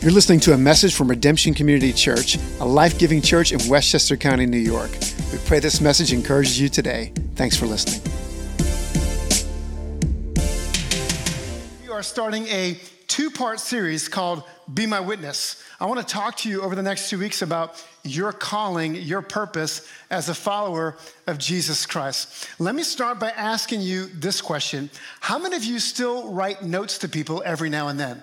You're listening to a message from Redemption Community Church, a life giving church in Westchester County, New York. We pray this message encourages you today. Thanks for listening. We are starting a two part series called Be My Witness. I want to talk to you over the next two weeks about your calling, your purpose as a follower of Jesus Christ. Let me start by asking you this question How many of you still write notes to people every now and then?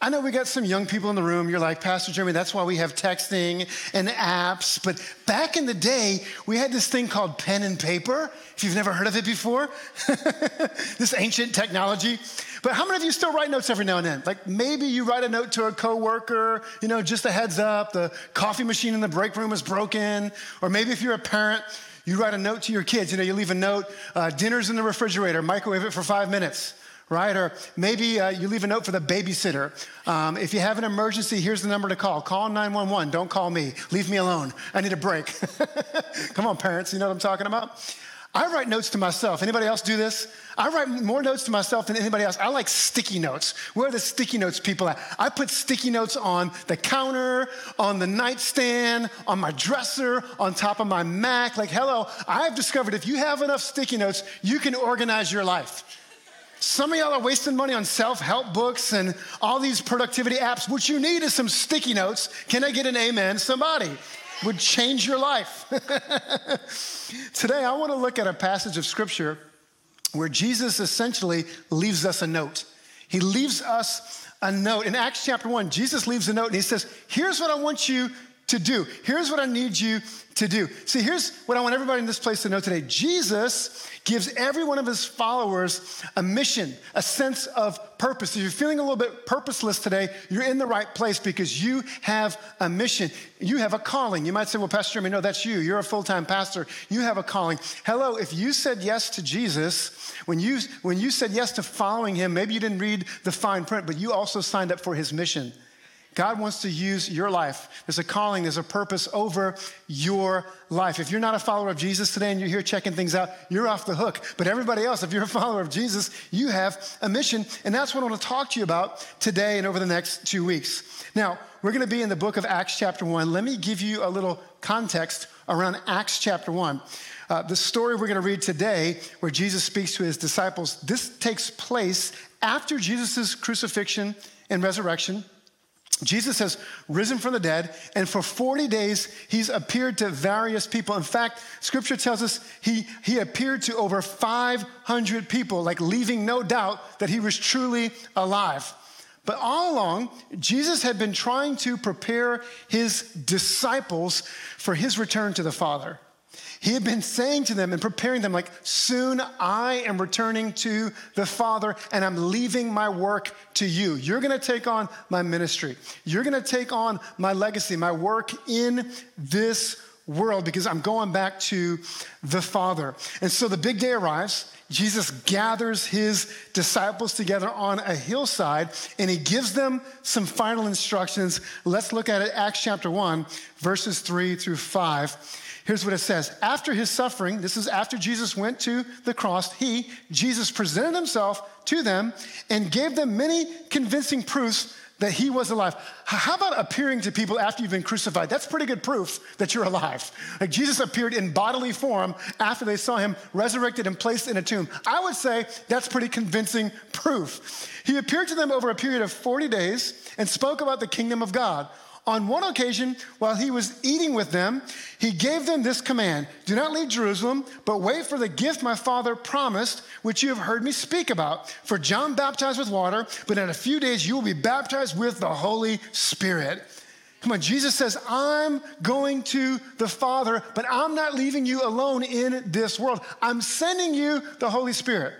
I know we got some young people in the room. You're like, Pastor Jeremy, that's why we have texting and apps. But back in the day, we had this thing called pen and paper. If you've never heard of it before, this ancient technology. But how many of you still write notes every now and then? Like maybe you write a note to a coworker, you know, just a heads up, the coffee machine in the break room is broken. Or maybe if you're a parent, you write a note to your kids. You know, you leave a note, uh, dinner's in the refrigerator, microwave it for five minutes right? Or maybe uh, you leave a note for the babysitter. Um, if you have an emergency, here's the number to call. Call 911. Don't call me. Leave me alone. I need a break. Come on, parents. You know what I'm talking about? I write notes to myself. Anybody else do this? I write more notes to myself than anybody else. I like sticky notes. Where are the sticky notes people at? I put sticky notes on the counter, on the nightstand, on my dresser, on top of my Mac. Like, hello, I've discovered if you have enough sticky notes, you can organize your life. Some of y'all are wasting money on self help books and all these productivity apps. What you need is some sticky notes. Can I get an amen? Somebody would change your life. Today, I want to look at a passage of scripture where Jesus essentially leaves us a note. He leaves us a note. In Acts chapter 1, Jesus leaves a note and he says, Here's what I want you to do. Here's what I need you to do. See, here's what I want everybody in this place to know today Jesus gives every one of his followers a mission, a sense of purpose. If you're feeling a little bit purposeless today, you're in the right place because you have a mission. You have a calling. You might say, Well, Pastor Jeremy, no, that's you. You're a full time pastor. You have a calling. Hello, if you said yes to Jesus, when you, when you said yes to following him, maybe you didn't read the fine print, but you also signed up for his mission. God wants to use your life. There's a calling, there's a purpose over your life. If you're not a follower of Jesus today and you're here checking things out, you're off the hook. But everybody else, if you're a follower of Jesus, you have a mission. And that's what I want to talk to you about today and over the next two weeks. Now, we're going to be in the book of Acts, chapter 1. Let me give you a little context around Acts, chapter 1. Uh, the story we're going to read today, where Jesus speaks to his disciples, this takes place after Jesus' crucifixion and resurrection. Jesus has risen from the dead, and for 40 days, he's appeared to various people. In fact, scripture tells us he, he appeared to over 500 people, like leaving no doubt that he was truly alive. But all along, Jesus had been trying to prepare his disciples for his return to the Father. He had been saying to them and preparing them, like, soon I am returning to the Father and I'm leaving my work to you. You're gonna take on my ministry. You're gonna take on my legacy, my work in this world because I'm going back to the Father. And so the big day arrives. Jesus gathers his disciples together on a hillside and he gives them some final instructions. Let's look at it, Acts chapter 1, verses 3 through 5. Here's what it says After his suffering, this is after Jesus went to the cross, he, Jesus, presented himself to them and gave them many convincing proofs that he was alive. How about appearing to people after you've been crucified? That's pretty good proof that you're alive. Like Jesus appeared in bodily form after they saw him resurrected and placed in a tomb. I would say that's pretty convincing proof. He appeared to them over a period of 40 days and spoke about the kingdom of God. On one occasion, while he was eating with them, he gave them this command Do not leave Jerusalem, but wait for the gift my father promised, which you have heard me speak about. For John baptized with water, but in a few days you will be baptized with the Holy Spirit. Come on, Jesus says, I'm going to the Father, but I'm not leaving you alone in this world. I'm sending you the Holy Spirit.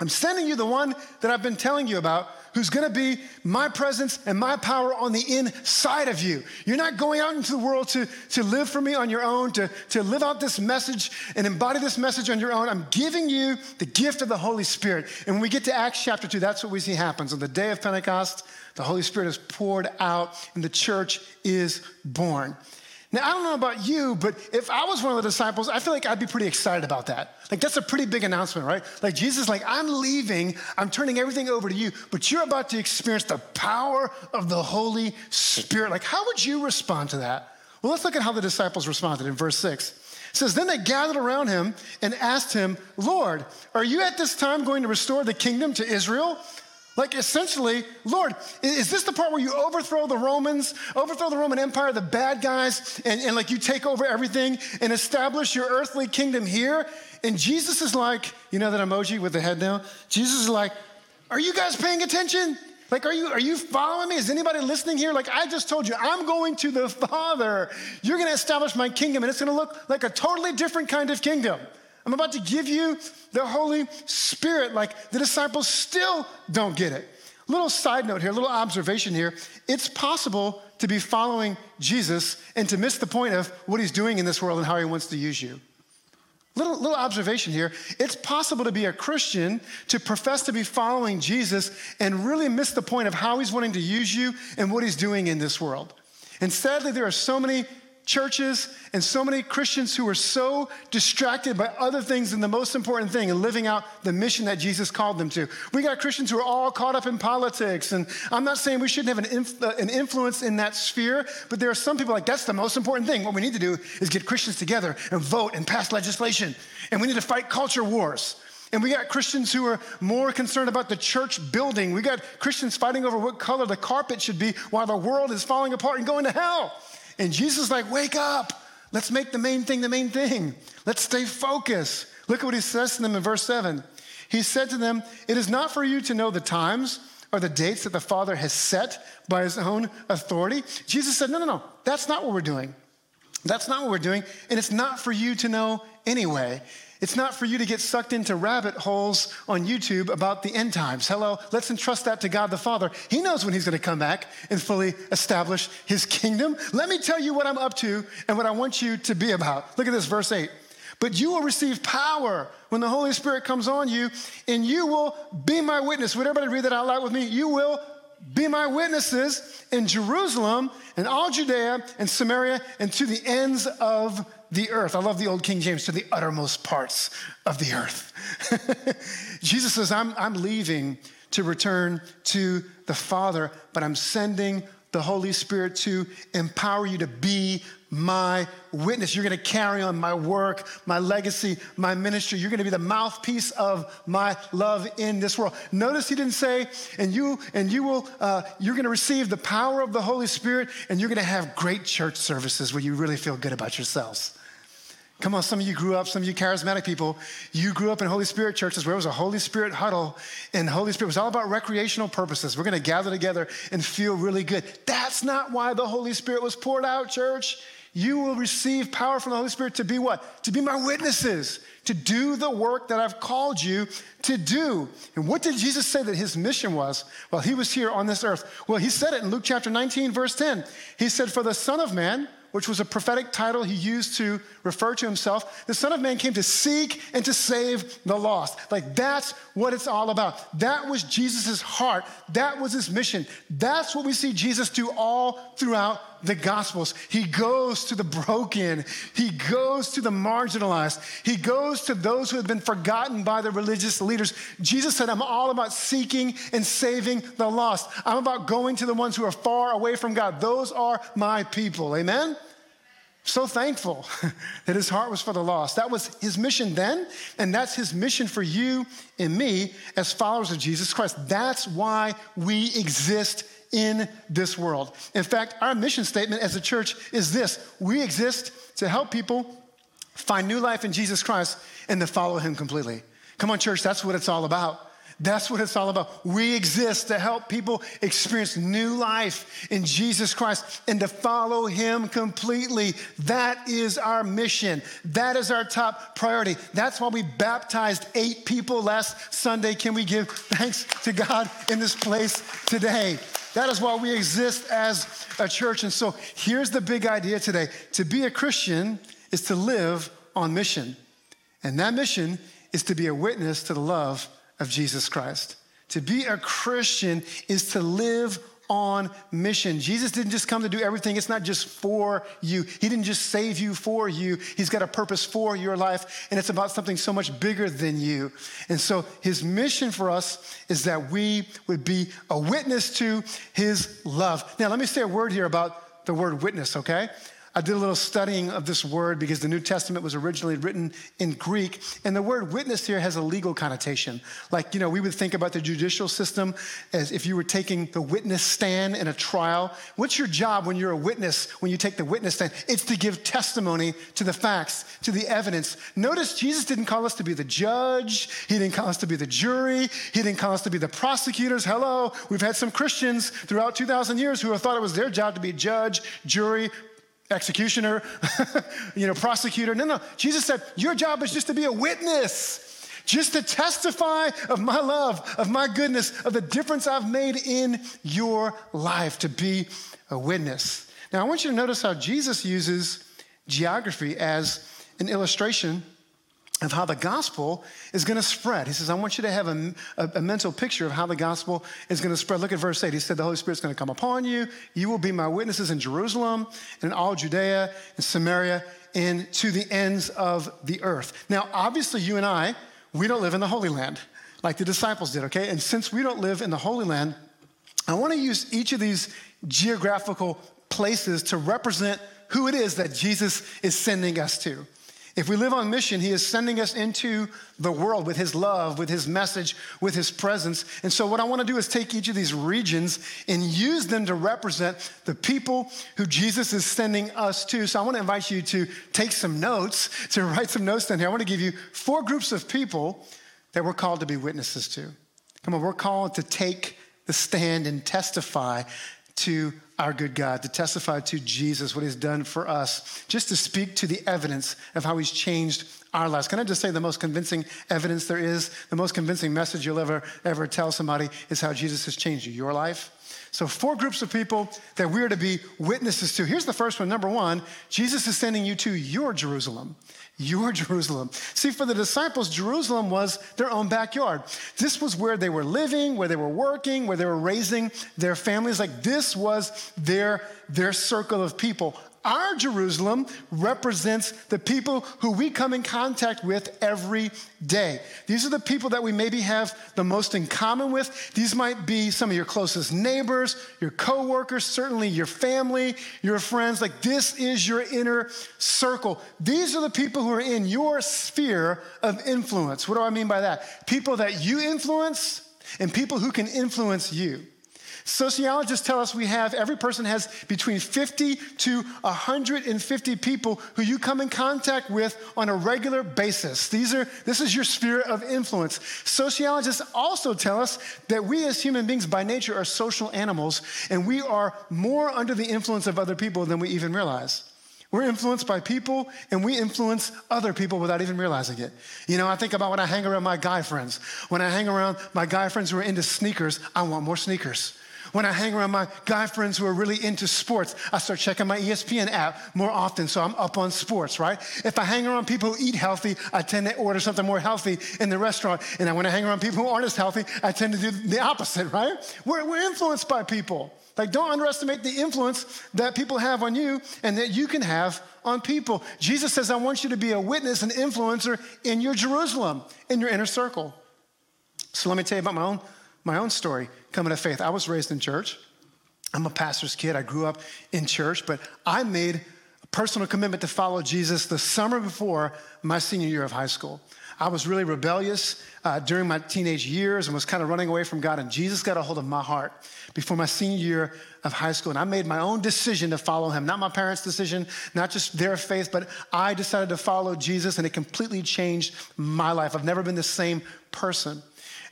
I'm sending you the one that I've been telling you about who's gonna be my presence and my power on the inside of you. You're not going out into the world to, to live for me on your own, to, to live out this message and embody this message on your own. I'm giving you the gift of the Holy Spirit. And when we get to Acts chapter 2, that's what we see happens. On the day of Pentecost, the Holy Spirit is poured out and the church is born. Now, I don't know about you, but if I was one of the disciples, I feel like I'd be pretty excited about that. Like, that's a pretty big announcement, right? Like, Jesus, like, I'm leaving, I'm turning everything over to you, but you're about to experience the power of the Holy Spirit. Like, how would you respond to that? Well, let's look at how the disciples responded in verse 6. It says, Then they gathered around him and asked him, Lord, are you at this time going to restore the kingdom to Israel? Like essentially, Lord, is this the part where you overthrow the Romans, overthrow the Roman Empire, the bad guys, and, and like you take over everything and establish your earthly kingdom here? And Jesus is like, you know that emoji with the head down? Jesus is like, are you guys paying attention? Like, are you, are you following me? Is anybody listening here? Like, I just told you, I'm going to the Father. You're going to establish my kingdom, and it's going to look like a totally different kind of kingdom. I'm about to give you the Holy Spirit. Like the disciples still don't get it. Little side note here, little observation here. It's possible to be following Jesus and to miss the point of what he's doing in this world and how he wants to use you. Little, little observation here. It's possible to be a Christian, to profess to be following Jesus, and really miss the point of how he's wanting to use you and what he's doing in this world. And sadly, there are so many churches and so many Christians who are so distracted by other things than the most important thing and living out the mission that Jesus called them to. We got Christians who are all caught up in politics, and I'm not saying we shouldn't have an, inf- uh, an influence in that sphere, but there are some people like that's the most important thing. What we need to do is get Christians together and vote and pass legislation, and we need to fight culture wars. And we got Christians who are more concerned about the church building. We got Christians fighting over what color the carpet should be while the world is falling apart and going to hell. And Jesus is like, wake up. Let's make the main thing the main thing. Let's stay focused. Look at what he says to them in verse 7. He said to them, It is not for you to know the times or the dates that the Father has set by his own authority. Jesus said, No, no, no, that's not what we're doing. That's not what we're doing. And it's not for you to know anyway. It's not for you to get sucked into rabbit holes on YouTube about the end times. Hello, let's entrust that to God the Father. He knows when He's going to come back and fully establish His kingdom. Let me tell you what I'm up to and what I want you to be about. Look at this, verse 8. But you will receive power when the Holy Spirit comes on you, and you will be my witness. Would everybody read that out loud with me? You will be my witnesses in Jerusalem and all Judea and Samaria and to the ends of the earth. I love the old King James, to the uttermost parts of the earth. Jesus says, I'm, I'm leaving to return to the Father, but I'm sending the Holy Spirit to empower you to be my witness. You're going to carry on my work, my legacy, my ministry. You're going to be the mouthpiece of my love in this world. Notice he didn't say, and you and you will uh, you're going to receive the power of the Holy Spirit, and you're going to have great church services where you really feel good about yourselves. Come on, some of you grew up, some of you charismatic people, you grew up in Holy Spirit churches where it was a Holy Spirit huddle, and Holy Spirit was all about recreational purposes. We're gonna gather together and feel really good. That's not why the Holy Spirit was poured out, church. You will receive power from the Holy Spirit to be what? To be my witnesses, to do the work that I've called you to do. And what did Jesus say that his mission was while he was here on this earth? Well, he said it in Luke chapter 19, verse 10. He said, For the Son of Man, which was a prophetic title he used to refer to himself. The Son of Man came to seek and to save the lost. Like that's what it's all about. That was Jesus' heart. That was his mission. That's what we see Jesus do all throughout the Gospels. He goes to the broken, he goes to the marginalized, he goes to those who have been forgotten by the religious leaders. Jesus said, I'm all about seeking and saving the lost. I'm about going to the ones who are far away from God. Those are my people. Amen? So thankful that his heart was for the lost. That was his mission then, and that's his mission for you and me as followers of Jesus Christ. That's why we exist in this world. In fact, our mission statement as a church is this we exist to help people find new life in Jesus Christ and to follow him completely. Come on, church, that's what it's all about. That's what it's all about. We exist to help people experience new life in Jesus Christ and to follow Him completely. That is our mission. That is our top priority. That's why we baptized eight people last Sunday. Can we give thanks to God in this place today? That is why we exist as a church. And so here's the big idea today to be a Christian is to live on mission. And that mission is to be a witness to the love of Jesus Christ. To be a Christian is to live on mission. Jesus didn't just come to do everything, it's not just for you. He didn't just save you for you, He's got a purpose for your life, and it's about something so much bigger than you. And so, His mission for us is that we would be a witness to His love. Now, let me say a word here about the word witness, okay? I did a little studying of this word because the New Testament was originally written in Greek. And the word witness here has a legal connotation. Like, you know, we would think about the judicial system as if you were taking the witness stand in a trial. What's your job when you're a witness, when you take the witness stand? It's to give testimony to the facts, to the evidence. Notice Jesus didn't call us to be the judge, He didn't call us to be the jury, He didn't call us to be the prosecutors. Hello, we've had some Christians throughout 2,000 years who have thought it was their job to be judge, jury, executioner, you know, prosecutor. No, no. Jesus said, Your job is just to be a witness, just to testify of my love, of my goodness, of the difference I've made in your life, to be a witness. Now, I want you to notice how Jesus uses geography as an illustration of how the gospel is going to spread. He says, I want you to have a, a, a mental picture of how the gospel is going to spread. Look at verse 8. He said, The Holy Spirit's going to come upon you. You will be my witnesses in Jerusalem and in all Judea and Samaria and to the ends of the earth. Now, obviously, you and I, we don't live in the Holy Land like the disciples did, okay? And since we don't live in the Holy Land, I want to use each of these geographical places to represent who it is that Jesus is sending us to. If we live on mission, He is sending us into the world with His love, with His message, with His presence. And so, what I want to do is take each of these regions and use them to represent the people who Jesus is sending us to. So, I want to invite you to take some notes, to write some notes down here. I want to give you four groups of people that we're called to be witnesses to. Come on, we're called to take the stand and testify to our good God, to testify to Jesus, what he's done for us, just to speak to the evidence of how he's changed our lives. Can I just say the most convincing evidence there is, the most convincing message you'll ever, ever tell somebody is how Jesus has changed your life? So, four groups of people that we're to be witnesses to. Here's the first one. Number one, Jesus is sending you to your Jerusalem your Jerusalem. See, for the disciples, Jerusalem was their own backyard. This was where they were living, where they were working, where they were raising their families. Like this was their, their circle of people. Our Jerusalem represents the people who we come in contact with every day. These are the people that we maybe have the most in common with. These might be some of your closest neighbors, your coworkers, certainly your family, your friends. Like this is your inner circle. These are the people who are in your sphere of influence. What do I mean by that? People that you influence and people who can influence you. Sociologists tell us we have, every person has between 50 to 150 people who you come in contact with on a regular basis. These are, this is your sphere of influence. Sociologists also tell us that we as human beings by nature are social animals and we are more under the influence of other people than we even realize. We're influenced by people and we influence other people without even realizing it. You know, I think about when I hang around my guy friends. When I hang around my guy friends who are into sneakers, I want more sneakers. When I hang around my guy friends who are really into sports, I start checking my ESPN app more often so I'm up on sports, right? If I hang around people who eat healthy, I tend to order something more healthy in the restaurant. And when I hang around people who aren't as healthy, I tend to do the opposite, right? We're, we're influenced by people. Like, don't underestimate the influence that people have on you and that you can have on people. Jesus says, I want you to be a witness, an influencer in your Jerusalem, in your inner circle. So let me tell you about my own my own story coming to faith. I was raised in church. I'm a pastor's kid. I grew up in church, but I made a personal commitment to follow Jesus the summer before my senior year of high school. I was really rebellious uh, during my teenage years and was kind of running away from God, and Jesus got a hold of my heart before my senior year of high school. And I made my own decision to follow him, not my parents' decision, not just their faith, but I decided to follow Jesus, and it completely changed my life. I've never been the same person.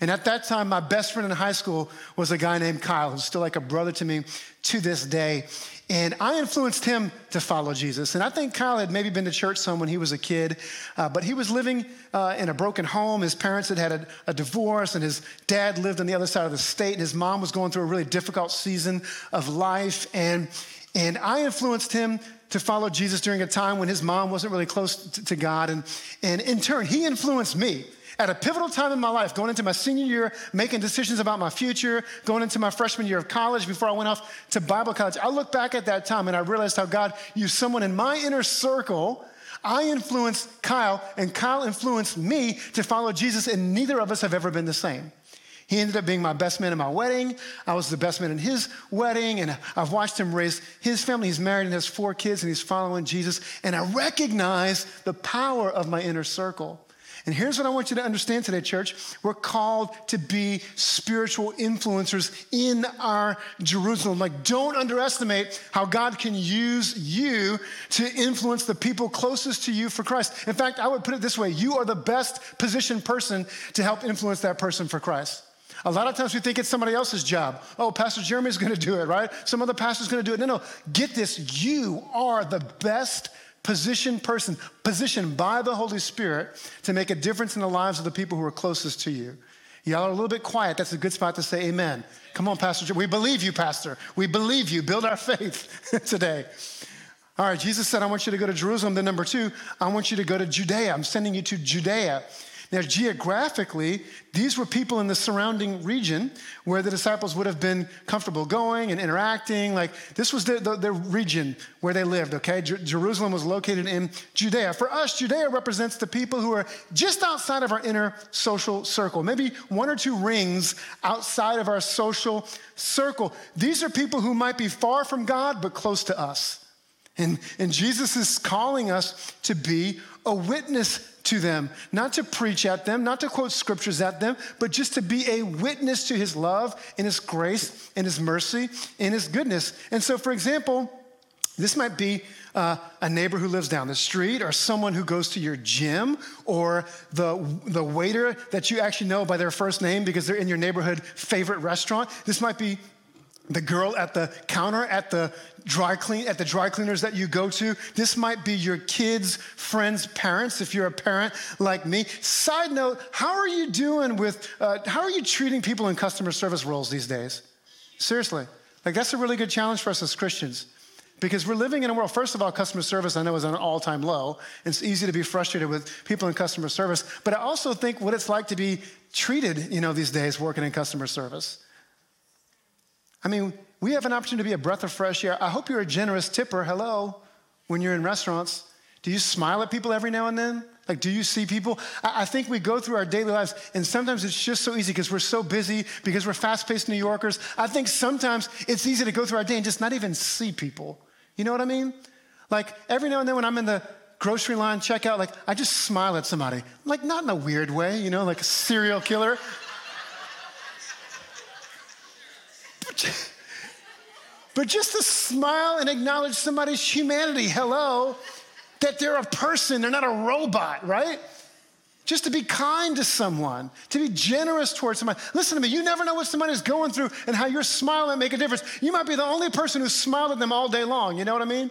And at that time, my best friend in high school was a guy named Kyle, who's still like a brother to me to this day. And I influenced him to follow Jesus. And I think Kyle had maybe been to church some when he was a kid, uh, but he was living uh, in a broken home. His parents had had a, a, divorce, and his dad lived on the other side of the state, and his mom was going through a really difficult season of life. And, and I influenced him to follow Jesus during a time when his mom wasn't really close to, to God. And, and in turn, he influenced me at a pivotal time in my life, going into my senior year, making decisions about my future, going into my freshman year of college before I went off to Bible college, I look back at that time and I realized how God used someone in my inner circle. I influenced Kyle, and Kyle influenced me to follow Jesus, and neither of us have ever been the same. He ended up being my best man in my wedding. I was the best man in his wedding, and I've watched him raise his family. He's married and has four kids, and he's following Jesus. And I recognize the power of my inner circle. And here's what I want you to understand today, church. We're called to be spiritual influencers in our Jerusalem. Like, don't underestimate how God can use you to influence the people closest to you for Christ. In fact, I would put it this way you are the best positioned person to help influence that person for Christ. A lot of times we think it's somebody else's job. Oh, Pastor Jeremy's gonna do it, right? Some other pastor's gonna do it. No, no, get this. You are the best positioned person, positioned by the Holy Spirit to make a difference in the lives of the people who are closest to you. Y'all are a little bit quiet. That's a good spot to say amen. Come on, Pastor. We believe you, Pastor. We believe you. Build our faith today. All right, Jesus said, I want you to go to Jerusalem. Then, number two, I want you to go to Judea. I'm sending you to Judea. Now, geographically, these were people in the surrounding region where the disciples would have been comfortable going and interacting. Like, this was the, the, the region where they lived, okay? Jer- Jerusalem was located in Judea. For us, Judea represents the people who are just outside of our inner social circle, maybe one or two rings outside of our social circle. These are people who might be far from God, but close to us. And, and Jesus is calling us to be a witness to them, not to preach at them, not to quote scriptures at them, but just to be a witness to his love and his grace and his mercy and his goodness. And so, for example, this might be uh, a neighbor who lives down the street, or someone who goes to your gym, or the, the waiter that you actually know by their first name because they're in your neighborhood favorite restaurant. This might be the girl at the counter at the dry clean at the dry cleaners that you go to this might be your kids friends parents if you're a parent like me. Side note how are you doing with uh, how are you treating people in customer service roles these days? Seriously like that's a really good challenge for us as christians because we're living in a world first of all customer service i know is an all-time low. It's easy to be frustrated with people in customer service but i also think what it's like to be treated you know these days working in customer service I mean, we have an opportunity to be a breath of fresh air. I hope you're a generous tipper. Hello, when you're in restaurants. Do you smile at people every now and then? Like, do you see people? I, think we go through our daily lives, and sometimes it's just so easy because we're so busy, because we're fast paced New Yorkers. I think sometimes it's easy to go through our day and just not even see people. You know what I mean? Like, every now and then when I'm in the grocery line checkout, like, I just smile at somebody. Like, not in a weird way, you know, like a serial killer. But just to smile and acknowledge somebody's humanity, hello, that they're a person, they're not a robot, right? Just to be kind to someone, to be generous towards someone. Listen to me, you never know what somebody's going through and how your smile might make a difference. You might be the only person who smiled at them all day long, you know what I mean?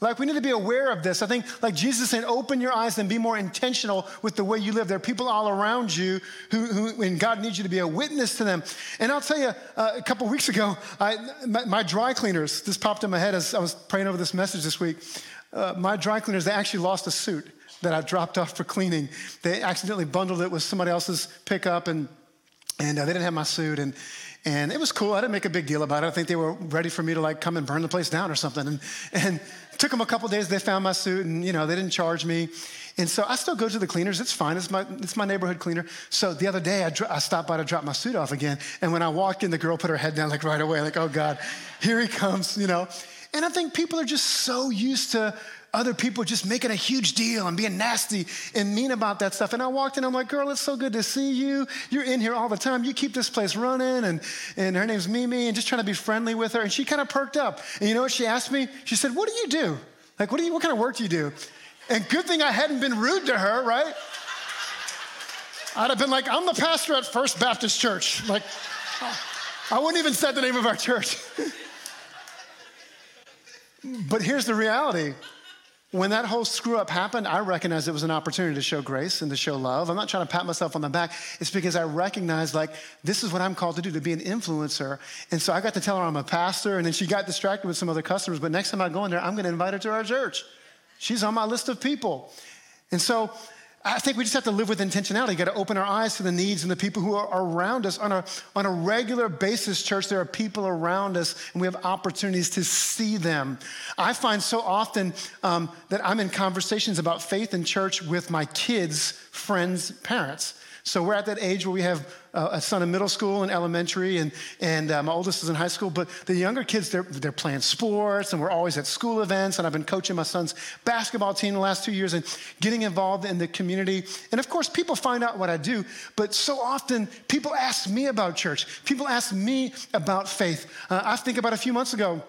Like, we need to be aware of this. I think, like Jesus said, open your eyes and be more intentional with the way you live. There are people all around you who, who and God needs you to be a witness to them. And I'll tell you, uh, a couple weeks ago, I, my, my, dry cleaners, this popped in my head as I was praying over this message this week. Uh, my dry cleaners, they actually lost a suit that I dropped off for cleaning. They accidentally bundled it with somebody else's pickup, and, and uh, they didn't have my suit. And, and it was cool. I didn't make a big deal about it. I think they were ready for me to like come and burn the place down or something. And, and took them a couple days. They found my suit and, you know, they didn't charge me. And so I still go to the cleaners. It's fine. It's my, it's my neighborhood cleaner. So the other day I, dro- I stopped by to drop my suit off again. And when I walked in, the girl put her head down like right away, like, oh God, here he comes, you know. And I think people are just so used to other people just making a huge deal and being nasty and mean about that stuff. And I walked in, I'm like, girl, it's so good to see you. You're in here all the time. You keep this place running. And, and her name's Mimi, and just trying to be friendly with her. And she kind of perked up. And you know what she asked me? She said, What do you do? Like, what, do you, what kind of work do you do? And good thing I hadn't been rude to her, right? I'd have been like, I'm the pastor at First Baptist Church. Like, I wouldn't even said the name of our church. but here's the reality when that whole screw up happened, I recognized it was an opportunity to show grace and to show love. I'm not trying to pat myself on the back. It's because I recognized, like, this is what I'm called to do, to be an influencer. And so I got to tell her I'm a pastor, and then she got distracted with some other customers. But next time I go in there, I'm going to invite her to our church. She's on my list of people. And so I think we just have to live with intentionality. You got to open our eyes to the needs and the people who are around us on a, on a regular basis, church. There are people around us, and we have opportunities to see them. I find so often um, that I'm in conversations about faith in church with my kids' friends' parents. So we're at that age where we have uh, a son in middle school and elementary, and, and uh, my oldest is in high school. But the younger kids, they're, they're playing sports, and we're always at school events. And I've been coaching my son's basketball team the last two years and getting involved in the community. And of course, people find out what I do, but so often people ask me about church. People ask me about faith. Uh, I think about a few months ago,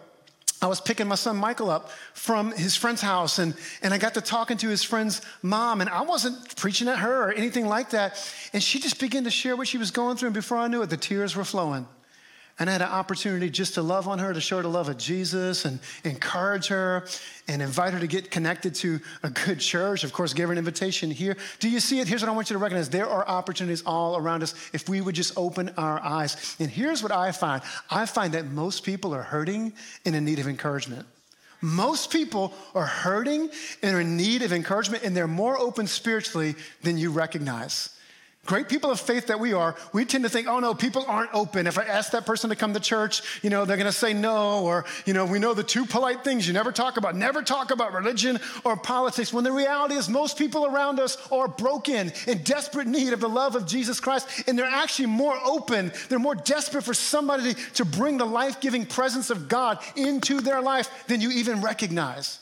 I was picking my son Michael up from his friend's house, and, and I got to talking to his friend's mom, and I wasn't preaching at her or anything like that. And she just began to share what she was going through, and before I knew it, the tears were flowing. And I had an opportunity just to love on her, to show her the love of Jesus and encourage her and invite her to get connected to a good church. Of course, give her an invitation here. Do you see it? Here's what I want you to recognize there are opportunities all around us if we would just open our eyes. And here's what I find I find that most people are hurting and in need of encouragement. Most people are hurting and are in need of encouragement, and they're more open spiritually than you recognize. Great people of faith that we are, we tend to think, oh no, people aren't open. If I ask that person to come to church, you know, they're gonna say no, or, you know, we know the two polite things you never talk about. Never talk about religion or politics. When the reality is, most people around us are broken, in desperate need of the love of Jesus Christ, and they're actually more open. They're more desperate for somebody to bring the life giving presence of God into their life than you even recognize.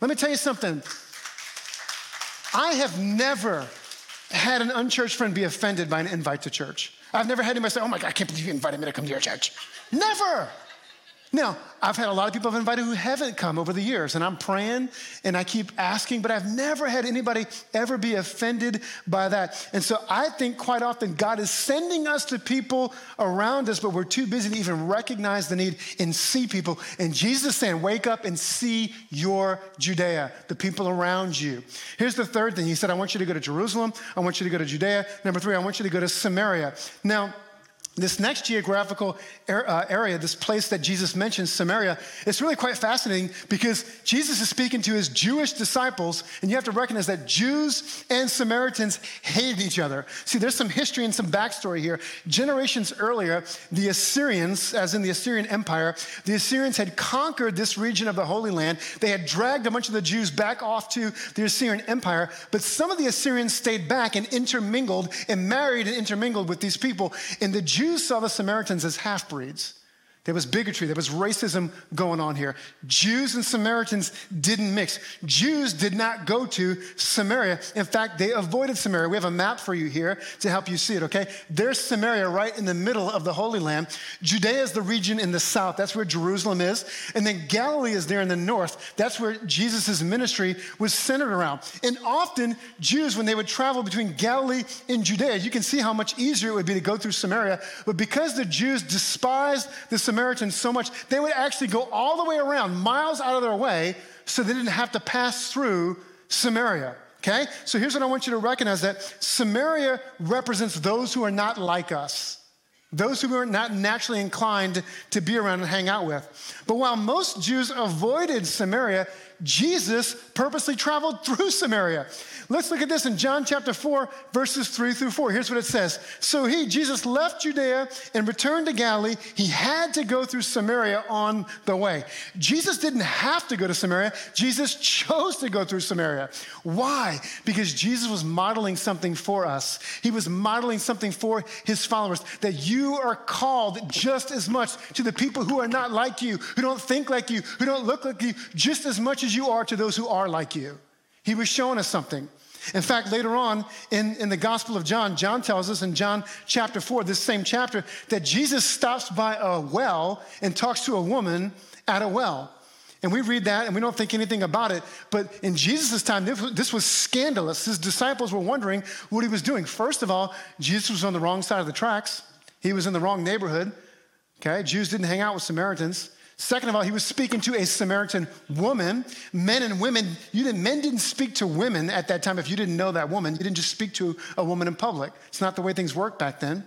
Let me tell you something. I have never had an unchurched friend be offended by an invite to church. I've never had anybody say, Oh my God, I can't believe you invited me to come to your church. Never. Now, I've had a lot of people I've invited who haven't come over the years, and I'm praying and I keep asking, but I've never had anybody ever be offended by that. And so I think quite often God is sending us to people around us, but we're too busy to even recognize the need and see people. And Jesus is saying, Wake up and see your Judea, the people around you. Here's the third thing He said, I want you to go to Jerusalem, I want you to go to Judea. Number three, I want you to go to Samaria. Now, this next geographical uh, area, this place that Jesus mentions, Samaria, it's really quite fascinating because Jesus is speaking to his Jewish disciples, and you have to recognize that Jews and Samaritans hated each other. See, there's some history and some backstory here. Generations earlier, the Assyrians, as in the Assyrian Empire, the Assyrians had conquered this region of the Holy Land. They had dragged a bunch of the Jews back off to the Assyrian Empire, but some of the Assyrians stayed back and intermingled and married and intermingled with these people. And the Jews Jews saw the Samaritans as half breeds. There was bigotry, there was racism going on here. Jews and Samaritans didn't mix. Jews did not go to Samaria. In fact, they avoided Samaria. We have a map for you here to help you see it, okay? There's Samaria right in the middle of the Holy Land. Judea is the region in the south. That's where Jerusalem is. And then Galilee is there in the north. That's where Jesus' ministry was centered around. And often, Jews, when they would travel between Galilee and Judea, you can see how much easier it would be to go through Samaria. But because the Jews despised the Samaritans, Samaritans so much, they would actually go all the way around, miles out of their way, so they didn't have to pass through Samaria. Okay? So here's what I want you to recognize that Samaria represents those who are not like us. Those who are not naturally inclined to be around and hang out with. But while most Jews avoided Samaria, Jesus purposely traveled through Samaria. Let's look at this in John chapter 4, verses 3 through 4. Here's what it says So he, Jesus, left Judea and returned to Galilee. He had to go through Samaria on the way. Jesus didn't have to go to Samaria, Jesus chose to go through Samaria. Why? Because Jesus was modeling something for us. He was modeling something for his followers that you are called just as much to the people who are not like you, who don't think like you, who don't look like you, just as much as you are to those who are like you. He was showing us something. In fact, later on in, in the Gospel of John, John tells us in John chapter 4, this same chapter, that Jesus stops by a well and talks to a woman at a well. And we read that and we don't think anything about it. But in Jesus' time, this was scandalous. His disciples were wondering what he was doing. First of all, Jesus was on the wrong side of the tracks, he was in the wrong neighborhood. Okay, Jews didn't hang out with Samaritans. Second of all, he was speaking to a Samaritan woman. Men and women, you didn't, men didn't speak to women at that time if you didn't know that woman. You didn't just speak to a woman in public. It's not the way things worked back then.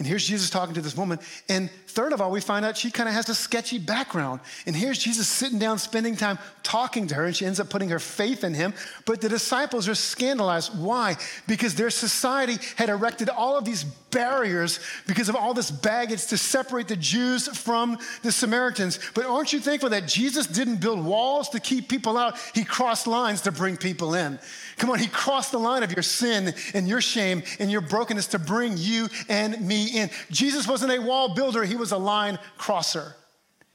And here's Jesus talking to this woman. And third of all, we find out she kind of has a sketchy background. And here's Jesus sitting down, spending time talking to her, and she ends up putting her faith in him. But the disciples are scandalized. Why? Because their society had erected all of these barriers because of all this baggage to separate the Jews from the Samaritans. But aren't you thankful that Jesus didn't build walls to keep people out? He crossed lines to bring people in. Come on, He crossed the line of your sin and your shame and your brokenness to bring you and me in. Jesus wasn't a wall builder, He was a line crosser.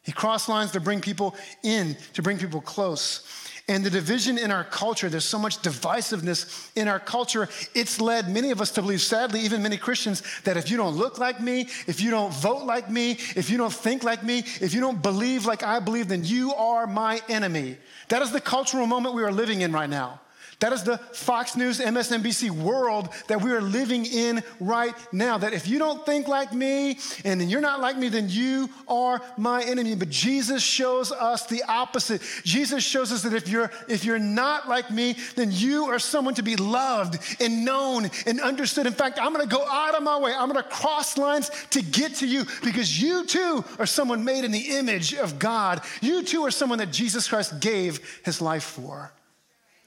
He crossed lines to bring people in, to bring people close. And the division in our culture, there's so much divisiveness in our culture. It's led many of us to believe, sadly, even many Christians, that if you don't look like me, if you don't vote like me, if you don't think like me, if you don't believe like I believe, then you are my enemy. That is the cultural moment we are living in right now. That is the Fox News, MSNBC world that we are living in right now. That if you don't think like me and you're not like me, then you are my enemy. But Jesus shows us the opposite. Jesus shows us that if you're if you're not like me, then you are someone to be loved and known and understood. In fact, I'm gonna go out of my way. I'm gonna cross lines to get to you because you too are someone made in the image of God. You too are someone that Jesus Christ gave his life for.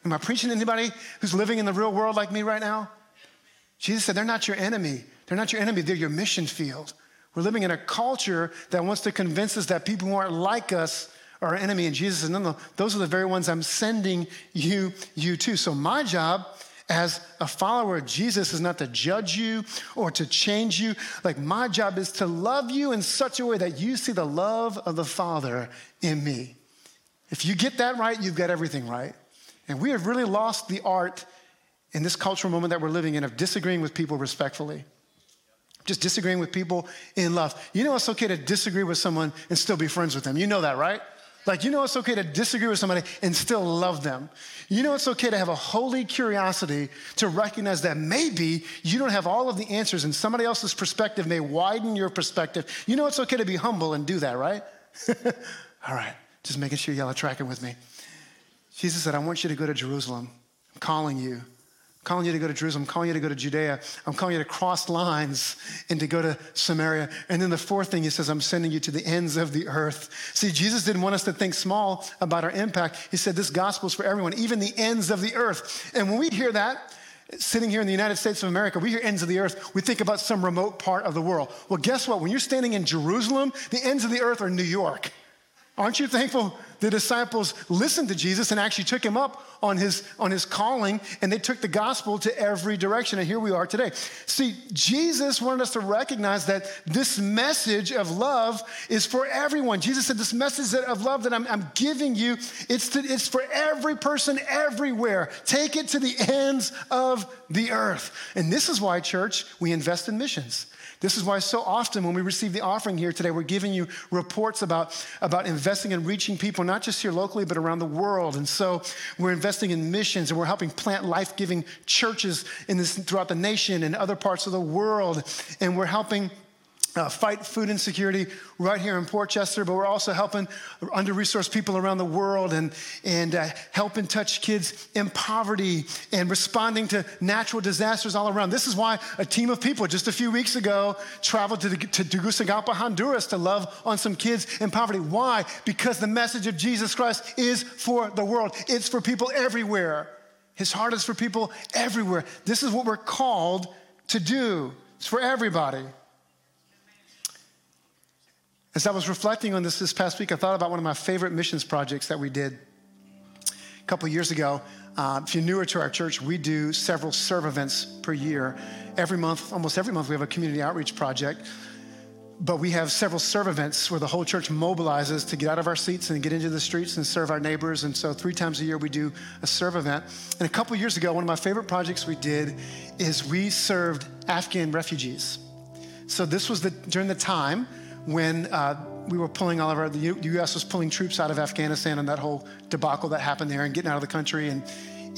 Am I preaching to anybody who's living in the real world like me right now? Jesus said, They're not your enemy. They're not your enemy, they're your mission field. We're living in a culture that wants to convince us that people who aren't like us are our enemy. And Jesus said, No, no, those are the very ones I'm sending you, you to. So my job as a follower of Jesus is not to judge you or to change you. Like my job is to love you in such a way that you see the love of the Father in me. If you get that right, you've got everything right. And we have really lost the art in this cultural moment that we're living in of disagreeing with people respectfully. Just disagreeing with people in love. You know it's okay to disagree with someone and still be friends with them. You know that, right? Like, you know it's okay to disagree with somebody and still love them. You know it's okay to have a holy curiosity to recognize that maybe you don't have all of the answers and somebody else's perspective may widen your perspective. You know it's okay to be humble and do that, right? all right, just making sure y'all are tracking with me. Jesus said, I want you to go to Jerusalem. I'm calling you. I'm calling you to go to Jerusalem. I'm calling you to go to Judea. I'm calling you to cross lines and to go to Samaria. And then the fourth thing he says, I'm sending you to the ends of the earth. See, Jesus didn't want us to think small about our impact. He said, This gospel is for everyone, even the ends of the earth. And when we hear that, sitting here in the United States of America, we hear ends of the earth, we think about some remote part of the world. Well, guess what? When you're standing in Jerusalem, the ends of the earth are New York. Aren't you thankful the disciples listened to Jesus and actually took him up on his, on his calling, and they took the gospel to every direction. And here we are today. See, Jesus wanted us to recognize that this message of love is for everyone. Jesus said, This message of love that I'm, I'm giving you, it's, to, it's for every person everywhere. Take it to the ends of the earth. And this is why, church, we invest in missions. This is why so often when we receive the offering here today, we're giving you reports about, about investing and reaching people, not just here locally, but around the world. And so we're investing in missions and we're helping plant life giving churches in this, throughout the nation and other parts of the world. And we're helping uh, fight food insecurity right here in Port Chester, but we're also helping under resourced people around the world and, and uh, helping touch kids in poverty and responding to natural disasters all around. This is why a team of people just a few weeks ago traveled to, the, to Tegucigalpa, Honduras to love on some kids in poverty. Why? Because the message of Jesus Christ is for the world, it's for people everywhere. His heart is for people everywhere. This is what we're called to do, it's for everybody. As I was reflecting on this this past week, I thought about one of my favorite missions projects that we did a couple years ago. Uh, if you're newer to our church, we do several serve events per year. Every month, almost every month, we have a community outreach project. But we have several serve events where the whole church mobilizes to get out of our seats and get into the streets and serve our neighbors. And so, three times a year, we do a serve event. And a couple years ago, one of my favorite projects we did is we served Afghan refugees. So, this was the, during the time when uh, we were pulling all of our, the U.S. was pulling troops out of Afghanistan and that whole debacle that happened there and getting out of the country. And,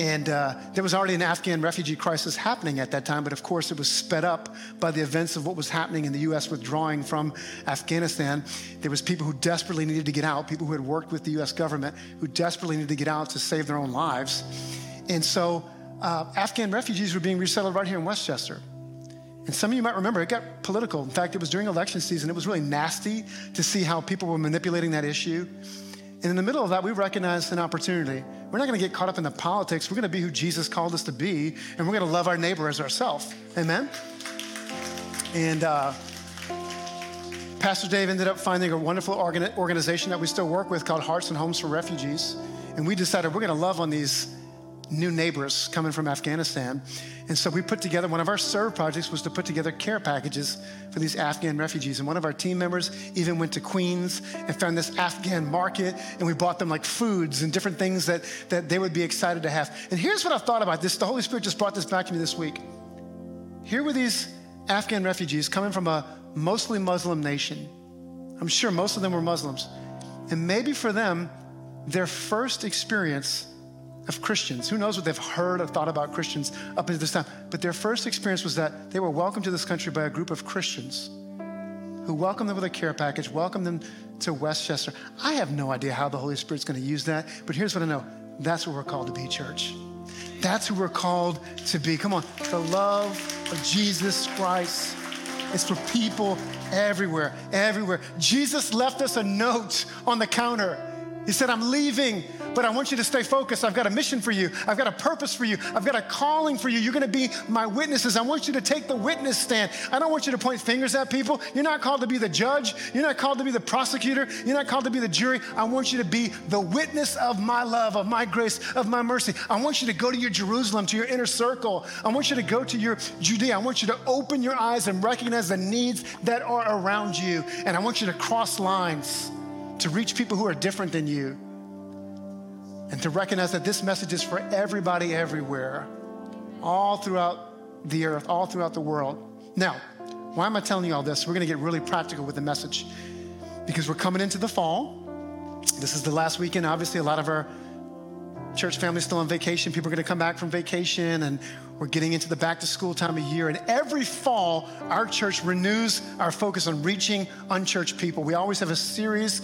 and uh, there was already an Afghan refugee crisis happening at that time, but of course it was sped up by the events of what was happening in the U.S. withdrawing from Afghanistan. There was people who desperately needed to get out, people who had worked with the U.S. government who desperately needed to get out to save their own lives. And so uh, Afghan refugees were being resettled right here in Westchester. And some of you might remember it got political. In fact, it was during election season. It was really nasty to see how people were manipulating that issue. And in the middle of that, we recognized an opportunity. We're not going to get caught up in the politics. We're going to be who Jesus called us to be, and we're going to love our neighbor as ourselves. Amen? And uh, Pastor Dave ended up finding a wonderful organization that we still work with called Hearts and Homes for Refugees. And we decided we're going to love on these new neighbors coming from Afghanistan. And so we put together, one of our serve projects was to put together care packages for these Afghan refugees. And one of our team members even went to Queens and found this Afghan market, and we bought them like foods and different things that, that they would be excited to have. And here's what I've thought about this. The Holy Spirit just brought this back to me this week. Here were these Afghan refugees coming from a mostly Muslim nation. I'm sure most of them were Muslims. And maybe for them, their first experience of Christians. Who knows what they've heard or thought about Christians up until this time? But their first experience was that they were welcomed to this country by a group of Christians who welcomed them with a care package, welcomed them to Westchester. I have no idea how the Holy Spirit's going to use that, but here's what I know that's what we're called to be, church. That's who we're called to be. Come on, the love of Jesus Christ. It's for people everywhere, everywhere. Jesus left us a note on the counter. He said, I'm leaving, but I want you to stay focused. I've got a mission for you. I've got a purpose for you. I've got a calling for you. You're going to be my witnesses. I want you to take the witness stand. I don't want you to point fingers at people. You're not called to be the judge. You're not called to be the prosecutor. You're not called to be the jury. I want you to be the witness of my love, of my grace, of my mercy. I want you to go to your Jerusalem, to your inner circle. I want you to go to your Judea. I want you to open your eyes and recognize the needs that are around you. And I want you to cross lines to reach people who are different than you and to recognize that this message is for everybody everywhere, all throughout the earth, all throughout the world. Now, why am I telling you all this? We're going to get really practical with the message because we're coming into the fall. This is the last weekend. Obviously, a lot of our church family's still on vacation. People are going to come back from vacation, and we're getting into the back to school time of year. And every fall, our church renews our focus on reaching unchurched people. We always have a series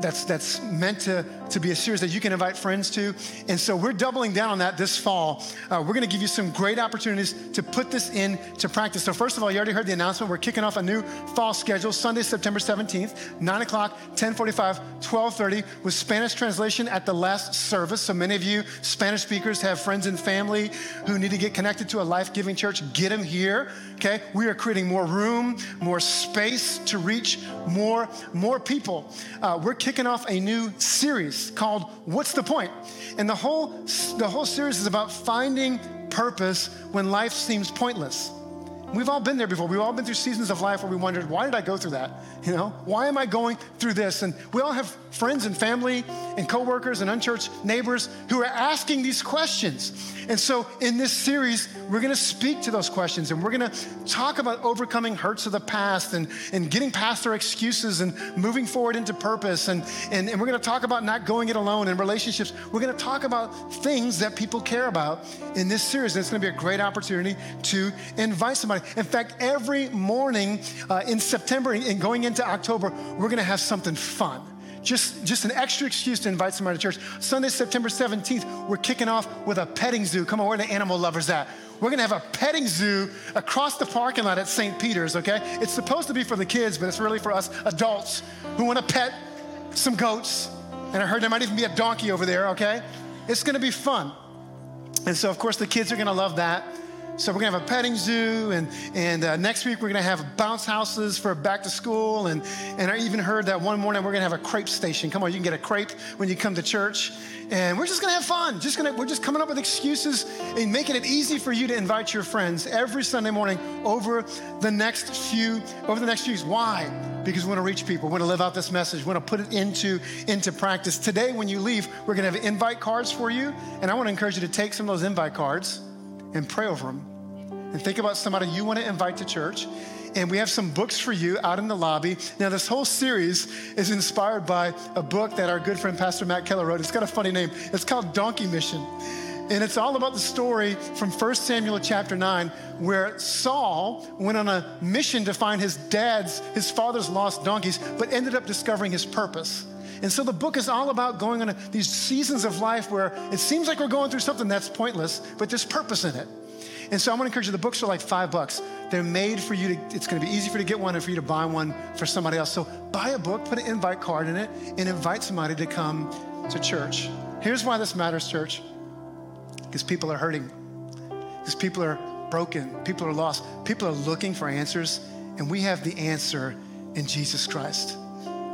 that's, that's meant to, to be a series that you can invite friends to. And so we're doubling down on that this fall. Uh, we're going to give you some great opportunities to put this into practice. So, first of all, you already heard the announcement. We're kicking off a new fall schedule Sunday, September 17th, 9 o'clock, 1045, 1230, with Spanish translation at the last service. So, many of you Spanish speakers have friends and family who need to get connected to a life giving church. Get them here. Okay? We are creating more room, more space to reach more, more people. Uh, we're kicking off a new series called What's the Point? And the whole, the whole series is about finding purpose when life seems pointless. We've all been there before. We've all been through seasons of life where we wondered, why did I go through that? You know, why am I going through this? And we all have friends and family and coworkers and unchurched neighbors who are asking these questions. And so in this series, we're going to speak to those questions and we're going to talk about overcoming hurts of the past and, and getting past our excuses and moving forward into purpose. And, and, and we're going to talk about not going it alone in relationships. We're going to talk about things that people care about in this series. And it's going to be a great opportunity to invite somebody. In fact, every morning uh, in September and going into October, we're going to have something fun just, just an extra excuse to invite somebody to church. Sunday, September 17th, we're kicking off with a petting zoo. Come on, where the animal lovers at? We're gonna have a petting zoo across the parking lot at St. Peter's, okay? It's supposed to be for the kids, but it's really for us adults who wanna pet some goats. And I heard there might even be a donkey over there, okay? It's gonna be fun. And so, of course, the kids are gonna love that. So we're gonna have a petting zoo, and and uh, next week we're gonna have bounce houses for back to school, and and I even heard that one morning we're gonna have a crepe station. Come on, you can get a crepe when you come to church, and we're just gonna have fun. Just gonna we're just coming up with excuses and making it easy for you to invite your friends every Sunday morning over the next few over the next few weeks. Why? Because we want to reach people. We want to live out this message. We want to put it into into practice. Today, when you leave, we're gonna have invite cards for you, and I want to encourage you to take some of those invite cards and pray over them. And think about somebody you want to invite to church. And we have some books for you out in the lobby. Now, this whole series is inspired by a book that our good friend Pastor Matt Keller wrote. It's got a funny name. It's called Donkey Mission. And it's all about the story from 1 Samuel chapter 9, where Saul went on a mission to find his dad's, his father's lost donkeys, but ended up discovering his purpose. And so the book is all about going on a, these seasons of life where it seems like we're going through something that's pointless, but there's purpose in it. And so I want to encourage you, the books are like five bucks. They're made for you to, it's going to be easy for you to get one and for you to buy one for somebody else. So buy a book, put an invite card in it, and invite somebody to come to church. Here's why this matters, church because people are hurting, because people are broken, people are lost, people are looking for answers, and we have the answer in Jesus Christ.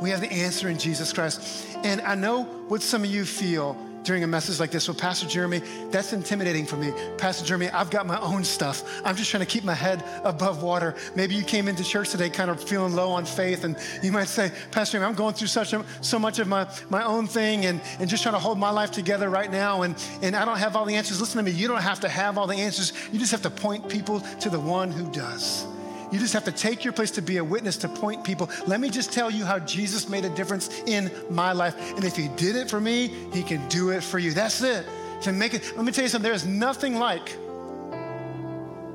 We have the answer in Jesus Christ. And I know what some of you feel during a message like this. Well, Pastor Jeremy, that's intimidating for me. Pastor Jeremy, I've got my own stuff. I'm just trying to keep my head above water. Maybe you came into church today kind of feeling low on faith, and you might say, Pastor Jeremy, I'm going through such a, so much of my, my own thing and, and just trying to hold my life together right now, and, and I don't have all the answers. Listen to me, you don't have to have all the answers. You just have to point people to the one who does. You just have to take your place to be a witness to point people. Let me just tell you how Jesus made a difference in my life. And if he did it for me, he can do it for you. That's it. To make it, let me tell you something, there's nothing like,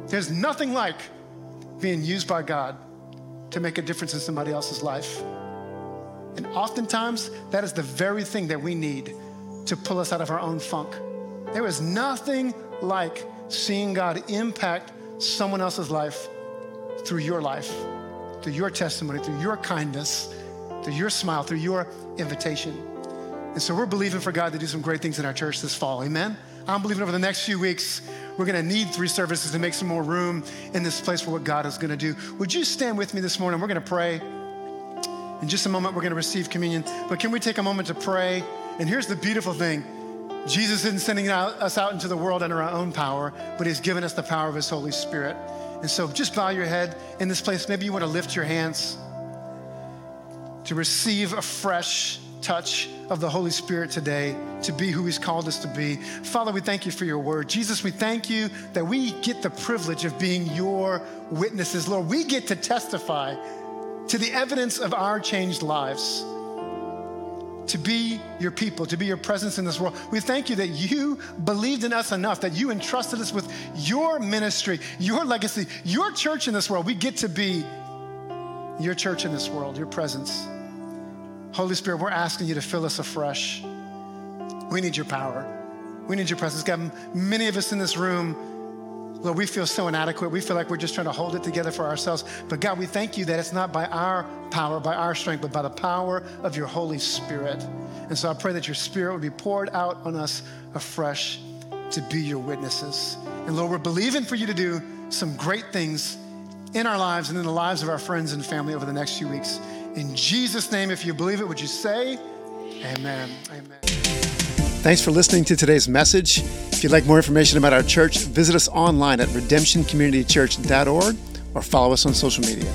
there's nothing like being used by God to make a difference in somebody else's life. And oftentimes, that is the very thing that we need to pull us out of our own funk. There is nothing like seeing God impact someone else's life through your life, through your testimony, through your kindness, through your smile, through your invitation. And so we're believing for God to do some great things in our church this fall. Amen. I'm believing over the next few weeks, we're going to need three services to make some more room in this place for what God is going to do. Would you stand with me this morning? We're going to pray. In just a moment, we're going to receive communion. But can we take a moment to pray? And here's the beautiful thing Jesus isn't sending us out into the world under our own power, but He's given us the power of His Holy Spirit. And so just bow your head in this place. Maybe you want to lift your hands to receive a fresh touch of the Holy Spirit today to be who He's called us to be. Father, we thank you for your word. Jesus, we thank you that we get the privilege of being your witnesses. Lord, we get to testify to the evidence of our changed lives to be your people, to be your presence in this world. We thank you that you believed in us enough, that you entrusted us with your ministry, your legacy, your church in this world. We get to be your church in this world, your presence. Holy Spirit, we're asking you to fill us afresh. We need your power. We need your presence. God, many of us in this room Lord, we feel so inadequate. We feel like we're just trying to hold it together for ourselves. But God, we thank you that it's not by our power, by our strength, but by the power of your Holy Spirit. And so I pray that your Spirit would be poured out on us afresh to be your witnesses. And Lord, we're believing for you to do some great things in our lives and in the lives of our friends and family over the next few weeks. In Jesus' name, if you believe it, would you say, Amen? Amen. Thanks for listening to today's message. If you'd like more information about our church, visit us online at redemptioncommunitychurch.org or follow us on social media.